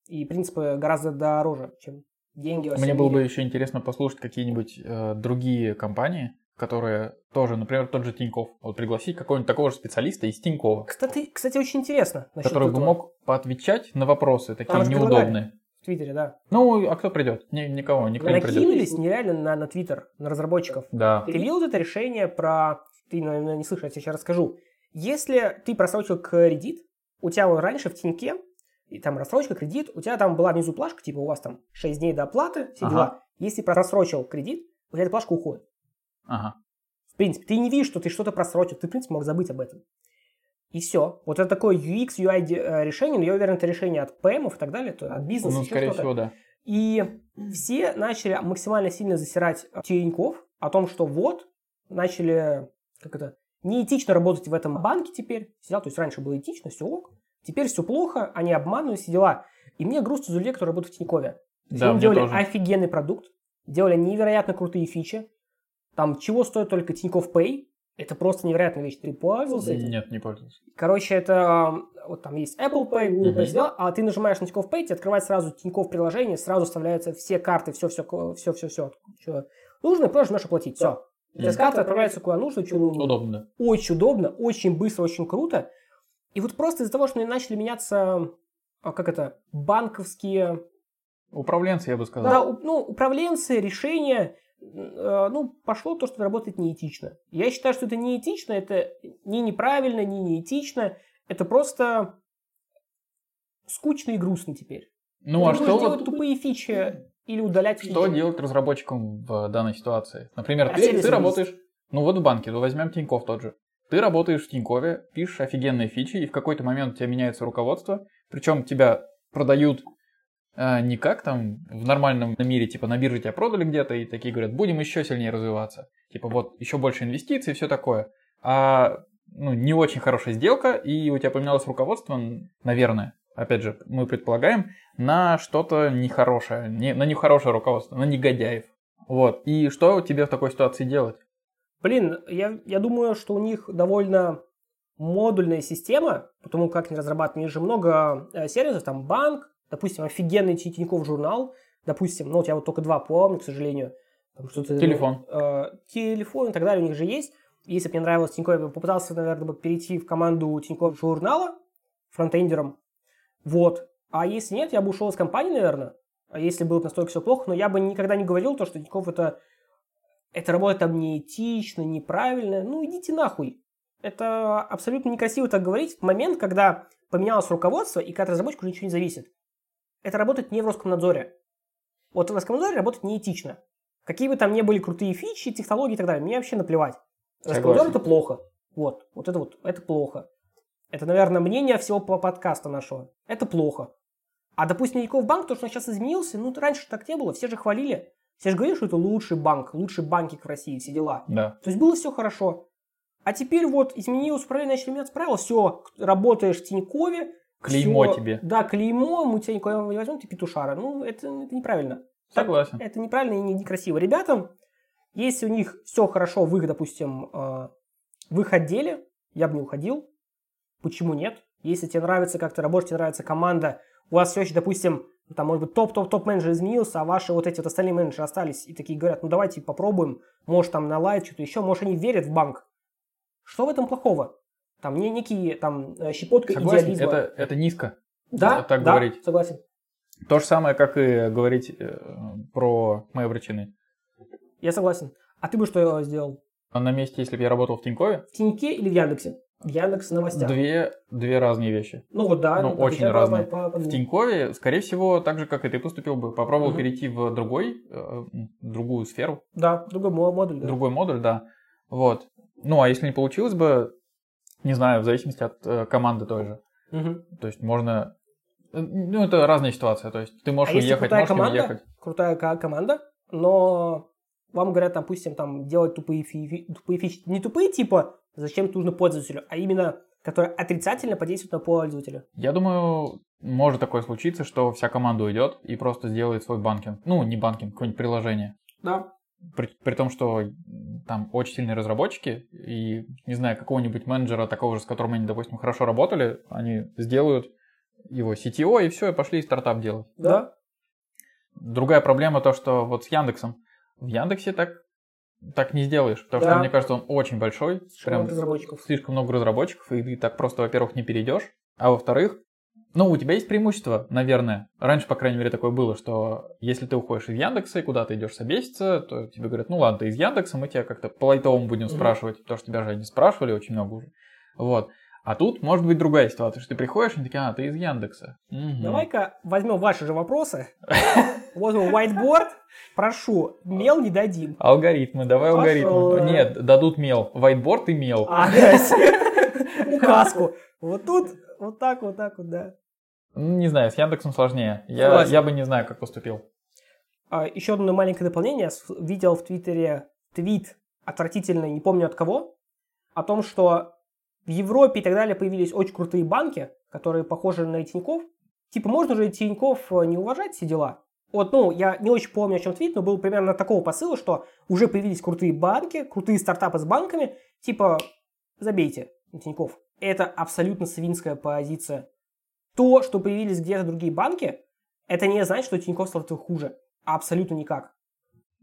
и принципы гораздо дороже, чем деньги Мне было бы еще интересно послушать какие-нибудь э, другие компании, которые тоже, например, тот же Тиньков. Вот пригласить какого-нибудь такого же специалиста из Тинькова, Кстати, кстати, очень интересно. который бы этого. мог поотвечать на вопросы такие же неудобные. В Твиттере, да. Ну, а кто придет? Ни- никого, никто не придет. Накинулись нереально на, на Твиттер, на разработчиков. Да. Ты видел вот это решение про... Ты, наверное, не слышал, я тебе сейчас расскажу. Если ты просрочил кредит, у тебя вот раньше в Тиньке, и там рассрочка, кредит, у тебя там была внизу плашка, типа у вас там 6 дней до оплаты, все Ага. дела. Если просрочил кредит, у тебя эта плашка уходит. Ага. В принципе, ты не видишь, что ты что-то просрочил, ты, в принципе, мог забыть об этом. И все. Вот это такое UX, UI э, решение, но я уверен, это решение от PM и так далее, то от бизнеса, Ну, скорее всего, да. И все начали максимально сильно засирать э, Тиньков о том, что вот, начали, как это, неэтично работать в этом банке теперь. Все дела. То есть раньше было этично, все ок. Теперь все плохо, они обманывают, все дела. И мне грустно за людей, которые работают в Тинькове. Да, они делали тоже. офигенный продукт, делали невероятно крутые фичи. Там чего стоит только Тиньков Pay. Это просто невероятная вещь. Ты пользовался этим? Нет, не пользуюсь. Короче, это вот там есть Apple Pay, Google Pay, дела, а ты нажимаешь на Тинькофф Pay, тебе открывается сразу Тинькофф приложение, сразу вставляются все карты, все, все, все, все, все, что нужно, и просто нажимаешь оплатить, все. У тебя с карты отправляются куда нужно, что нужно. Удобно. Очень удобно, очень быстро, очень круто. И вот просто из-за того, что начали меняться, а, как это, банковские Управленцы, я бы сказал. да, ну, управленцы, решения, ну, пошло то, что работает неэтично. Я считаю, что это неэтично, это не неправильно, не неэтично, это просто скучно и грустно теперь. Ну, а Ты что будешь вот делать тупые фичи или удалять Что фичи? делать разработчикам в данной ситуации? Например, А ты, ты работаешь, ну вот в банке, ну возьмем Тиньков тот же. Ты работаешь в Тинькове, пишешь офигенные фичи, и в какой-то момент у тебя меняется руководство, причем тебя продают э, не как там в нормальном мире, типа на бирже тебя продали где-то, и такие говорят, будем еще сильнее развиваться. Типа вот еще больше инвестиций, все такое. А ну, не очень хорошая сделка, и у тебя поменялось руководство, наверное, опять же, мы предполагаем, на что-то нехорошее, не, на нехорошее руководство, на негодяев. Вот. И что тебе в такой ситуации делать? Блин, я, я думаю, что у них довольно модульная система, потому как они разрабатывают, у них же много э, сервисов, там банк, допустим, офигенный Ти- Тинькофф журнал, допустим, ну, вот я вот только два помню, к сожалению. Там что-то, Телефон. э, телефон и так далее у них же есть. Если бы мне нравилось Тинькофф, я бы попытался, наверное, бы перейти в команду Тинькофф журнала фронтендером. Вот. А если нет, я бы ушел из компании, наверное. А если было бы настолько все плохо, но я бы никогда не говорил то, что Тинькофф это это работа там неэтично, неправильно. Ну, идите нахуй. Это абсолютно некрасиво так говорить в момент, когда поменялось руководство, и когда от разработчика уже ничего не зависит. Это работает не в Роскомнадзоре. Вот в Роскомнадзоре работает неэтично. Какие бы там ни были крутые фичи, технологии и так далее, мне вообще наплевать. Роскомнадзор это плохо. Вот, вот это вот, это плохо. Это, наверное, мнение всего по подкаста нашего. Это плохо. А, допустим, Тинькофф банк, то, что он сейчас изменился, ну, раньше так не было, все же хвалили. Все же говорили, что это лучший банк, лучший банкик в России, все дела. Да. То есть было все хорошо. А теперь вот изменилось управление, начали меняться правила, все, работаешь в Тинькове. Клеймо всё- тебе. Да, клеймо, мы тебя никуда не возьмем, ты петушара. Ну, это, это неправильно. Так- Согласен. Это неправильно и не- некрасиво. Ребятам, если у них все хорошо в их, допустим, э, в их отделе, я бы не уходил. Почему нет? Если тебе нравится, как ты работаешь, тебе нравится команда, у вас все еще, допустим, ну, там, может быть, топ-топ-топ менеджер изменился, а ваши вот эти вот остальные менеджеры остались и такие говорят, ну давайте попробуем, может там наладить что-то еще, может они верят в банк. Что в этом плохого? Там не некие там э, щепотка Согласен, идеализма. это, это низко. да, так да, говорить. согласен. То же самое, как и говорить э, про мои обречены. Я согласен. А ты бы что сделал? На месте, если бы я работал в Тинькове, В Тиньке или в Яндексе? В Яндекс новостях. две, две разные вещи. Ну вот да. Ну, очень разные. по- по- В Тинькове, скорее всего, так же, как и ты поступил бы, попробовал Мгм. перейти в другой, э, другую сферу, Да, другой мо- модуль. да. другой модуль, да. Вот. Ну, а если не получилось бы, не знаю, в зависимости от э, команды той же. Мгм. То есть можно... э, Ну, это разная ситуация. То есть ты можешь А уехать, крутая можешь не команда, уехать. крутая ко- команда, но вам говорят, допустим, там делать тупые, фи- тупые фичи. Не тупые типа, зачем нужно пользователю, а именно, которые отрицательно подействуют на пользователя. Я думаю, может такое случиться, что вся команда уйдет и просто сделает свой банкинг. Ну, не банкинг, какое-нибудь приложение. Да. При, при том, что там очень сильные разработчики, и, не знаю, какого-нибудь менеджера, такого же, с которым они, допустим, хорошо работали, они сделают его CTO, и все, и пошли стартап делать. Да. Другая проблема то, что вот с Яндексом. В Яндексе так, так не сделаешь, потому Да. что, мне кажется, он очень большой. Прям Прям разработчиков. слишком много разработчиков, и ты так просто, во-первых, не перейдешь, а во-вторых, ну, у тебя есть преимущество, наверное. Раньше, по крайней мере, такое было, что если ты уходишь из Яндекса и куда-то идешь собеситься, то тебе говорят, ну ладно, ты из Яндекса, мы тебя как-то по лайтовому будем Мгм. спрашивать, потому что тебя же не спрашивали очень много уже. Вот. А тут может быть другая ситуация, что ты приходишь, и они такие, а, ты из Яндекса. Мгм. Давай-ка возьмем ваши же вопросы. Возьмем whiteboard. Прошу, мел не дадим. Алгоритмы, давай алгоритмы. Нет, дадут мел. Whiteboard и мел. А, указку. Вот тут, вот так, вот так вот, да. Ну, Не знаю, с Яндексом сложнее. Я, Согласен. я бы не знаю, как поступил. А, Еще одно маленькое дополнение. Видел в Твиттере твит отвратительный, не помню от кого, о том, что в Европе и так далее появились очень крутые банки, которые похожи на Тинькофф. Типа, можно же Тинькофф э, не уважать все дела? Вот, ну, я не очень помню, о чем твит, но был примерно такого посыла, что уже появились крутые банки, крутые стартапы с банками, типа, забейте Тинькофф. Это абсолютно свинская позиция. То, что появились где-то другие банки, это не значит, что Тинькофф стал хуже. Абсолютно никак.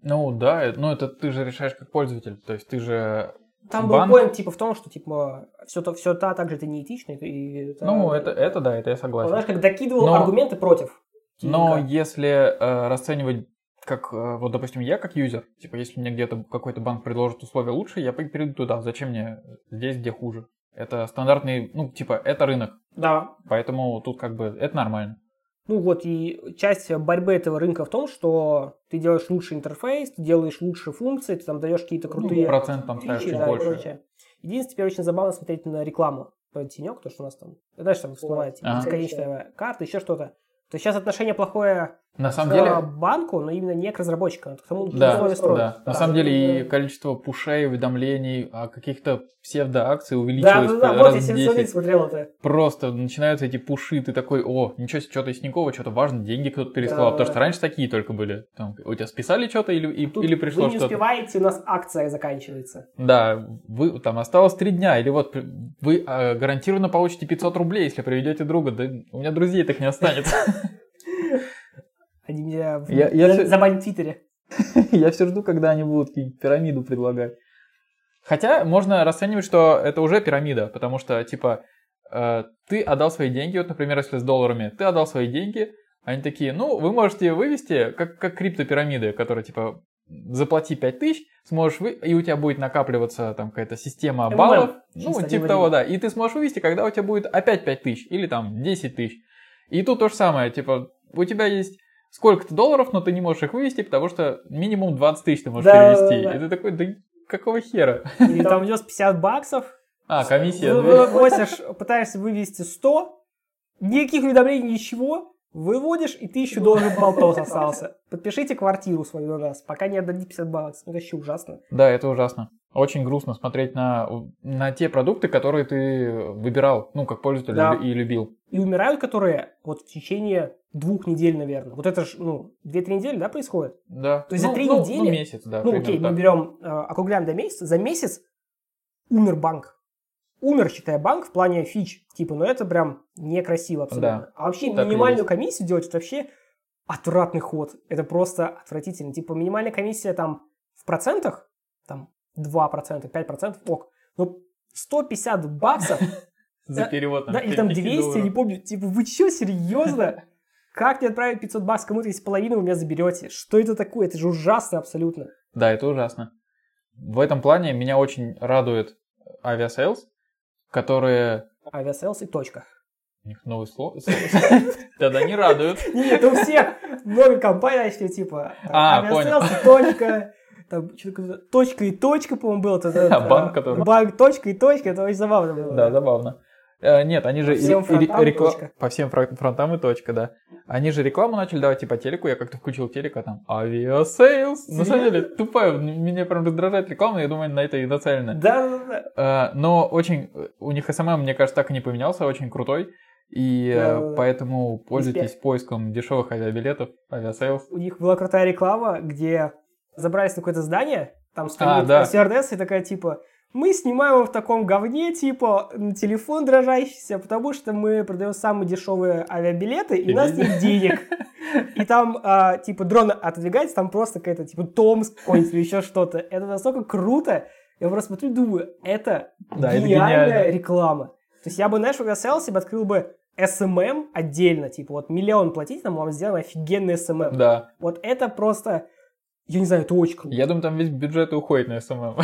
Ну да, э, ну это ты же решаешь как пользователь. То есть ты же... Там Банк- был поинт типа в том, что типа все то все та также это неэтично. И, это- Ну, это, это да, это я Он, согласен. знаешь, как докидывал Но- аргументы против. Но Тинька. если э, расценивать как, э, вот, допустим, я как юзер, типа, если мне где-то какой-то банк предложит условия лучше, я перейду туда. Зачем мне здесь, где хуже? Это стандартный, ну, типа, это рынок. Да. Поэтому тут как бы это нормально. Ну вот, и часть борьбы этого рынка в том, что ты делаешь лучший интерфейс, ты делаешь лучшие функции, ты там даешь какие-то крутые Ну, процент там ставишь чуть да, и больше. прочее. Единственное, теперь очень забавно смотреть на рекламу по тенек, то, что у нас там, знаешь, там всплывает типа, Ага. бесконечная карта, еще что-то. То есть сейчас отношение плохое На самом к деле, банку, но именно не к разработчикам, а к тому, кто да, строит. да. На самом деле и количество пушей, уведомлений о каких-то псевдоакций Да, увеличилось да, да, раз вот я в сегодня 10. смотрел это. Просто начинаются эти пуши, ты такой, о, ничего себе, что-то из Тинькова, что-то важно, деньги кто-то переслал. Да, потому да. что раньше такие только были. Там, у тебя списали что-то или, и- Тут или пришло вы не что-то? успеваете, у нас акция заканчивается. Да, вы, там осталось три дня, или вот вы э, гарантированно получите 500 рублей, если приведете друга. Да у меня друзей так не останется. Они меня в- Я- я за- всё- забанят в Твиттере. Я все жду, когда они будут пирамиду предлагать. Хотя можно расценивать, что это уже пирамида, потому что, типа, э, ты отдал свои деньги, вот, например, если с долларами, ты отдал свои деньги, они такие, ну, вы можете вывести, как, как криптопирамиды, которые, типа, заплати 5000, сможешь вы, и у тебя будет накапливаться там какая-то система MMM, баллов, ну, в типа того, да, и ты сможешь вывести, когда у тебя будет опять 5000 или там 10 тысяч. И тут то же самое, типа, у тебя есть сколько-то долларов, но ты не можешь их вывести, потому что минимум 20 тысяч ты можешь Да, перевести. да, да. И ты такой, да какого хера? Или там внес 50 баксов, А, комиссия. вы- да? вывозишь, пытаешься вывести 100, никаких уведомлений, ничего, выводишь, и ты еще должен болтос остался. Подпишите квартиру свою на нас, пока не отдадите 50 баксов. Это вообще ужасно. Да, это ужасно. Очень грустно смотреть на, на те продукты, которые ты выбирал, ну, как пользователь Да. и любил. И умирают которые вот в течение двух недель, наверное. Вот это же, ну, 2-3 недели, да, происходит? Да. То есть за Ну, три ну, недели- Ну, месяц, да. Ну, примерно окей, мы так. берем, э, округляем до месяца. За месяц умер банк. Умер, считая банк, в плане фич. Типа, ну это прям некрасиво абсолютно. Да, а вообще так и минимальную комиссию делать, это вообще отвратный ход. Это просто отвратительно. Типа, минимальная комиссия там в процентах, там 2%, 5%, ок. Ну, 150 баксов, За перевод да, или там 200, я не помню. Типа, вы что, серьезно? Как мне отправить 500 баксов кому-то, если половину вы меня заберете? Что это такое? Это же ужасно абсолютно. Да, это ужасно. В этом плане меня очень радует Aviasales, которые... Aviasales и точка. У них новый слово. Тогда не радуют. Нет, у всех компаний начали, типа, А, Aviasales, точка, там, что-то, точка и точка, по-моему, было. это- А, это, банк, который- Банк, точка и точка, это очень забавно было. Да, забавно. Э, Нет, они же... По всем фронтам рекла-. По всем фронтам и точка, да. Они же рекламу начали давать типа телеку, я как-то включил телек, а там Aviasales. На самом деле, тупая, меня прям раздражает реклама, я думаю, на это и нацелено. Да, да, да. Э, Но очень... У них SMM, мне кажется, так и не поменялся, очень крутой. И э, Да-да-да. поэтому пользуйтесь поиском дешевых авиабилетов, Aviasales. У них была крутая реклама, где забрались на какое-то здание, там А, стоит да. стюардесса и такая, типа, мы снимаем его в таком говне, типа, на телефон дрожащийся, потому что мы продаем самые дешевые авиабилеты, и у нас нет денег. И там, а, типа, дрон отодвигается, там просто какая-то, типа, Томск какой-нибудь или еще что-то. Это настолько круто. Я просто смотрю и думаю, это Да, это гениальная гениально. реклама. То есть я бы, знаешь, в Aviasales себе открыл бы SMM отдельно, типа, вот миллион платить, нам вам сделаем офигенный SMM. Да. Вот это просто, я не знаю, это очень круто. Я думаю, там весь бюджет уходит на SMM.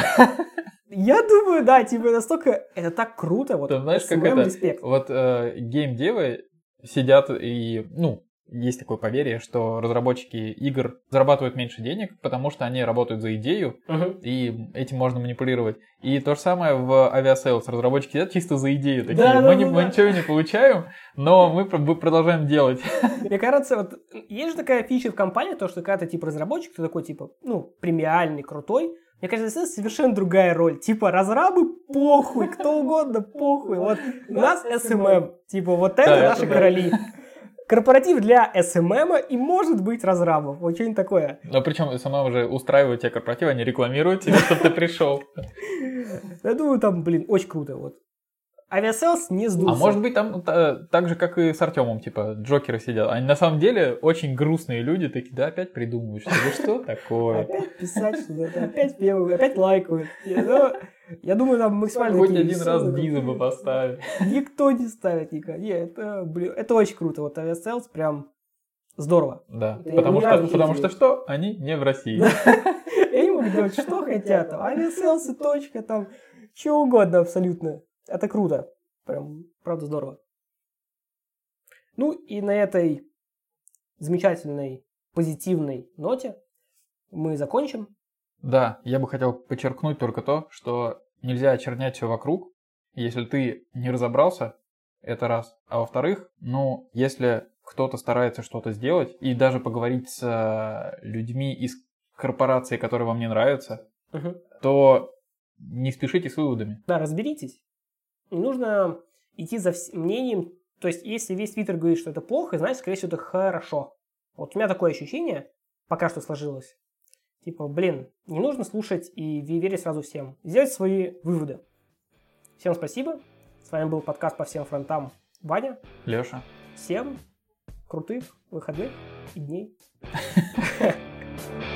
Я думаю, да, типа настолько, это так круто, вот Ты знаешь, как это- респект. Вот э, гейм-девы сидят и, ну, есть такое поверье, что разработчики игр зарабатывают меньше денег, потому что они работают за идею, Мгм. и этим можно манипулировать. И то же самое в Aviasales. Разработчики сидят чисто за идею. Такие, Да, да, мы, не- да, мы да. ничего не получаем, но мы про- мы продолжаем делать. Мне кажется, вот есть же такая фича в компании, то, что когда ты типа разработчик, ты такой типа, ну, премиальный, крутой. Мне кажется, это совершенно другая роль. Типа, разрабы похуй, кто угодно похуй. Вот у нас SMM. Типа, вот это Да, это наши да. короли. Корпоратив для SMM и может быть разрабов. Вот что-нибудь такое. Но причем сама уже устраивают тебе корпоратив, они рекламируют тебя, чтобы ты пришел. Я думаю, там, блин, очень круто. Вот. Aviasales не сдулся. А может быть там та- так же, как и с Артемом, типа, джокеры сидят. Они на самом деле очень грустные люди, такие, да, опять придумывают, что что такое. Опять писать что-то, опять певают, опять лайкают. Я, ну, я думаю, там максимально Хоть один раз. Диза бы поставили. Никто не ставит никогда. Это, блин, это очень круто. Вот Aviasales прям здорово. Да, Это потому что, потому что что? Они не в России. И Они могут делать что хотят. Aviasales ы, точка, там, что угодно абсолютно. Это круто. Прям, правда, здорово. Ну и на этой замечательной, позитивной ноте мы закончим. Да, я бы хотел подчеркнуть только то, что нельзя очернять все вокруг. Если ты не разобрался, это раз. А во-вторых, ну, если кто-то старается что-то сделать, и даже поговорить с э, людьми из корпорации, которые вам не нравятся, Мгм. то не спешите с выводами. Да, разберитесь. Не нужно идти за мнением. То есть, если весь Твиттер говорит, что это плохо, значит, скорее всего, это хорошо. Вот у меня такое ощущение, пока что сложилось. Типа, блин, не нужно слушать и ве- верить сразу всем. Сделать свои выводы. Всем спасибо. С вами был подкаст по всем фронтам Ваня. Леша. Всем крутых выходных и дней.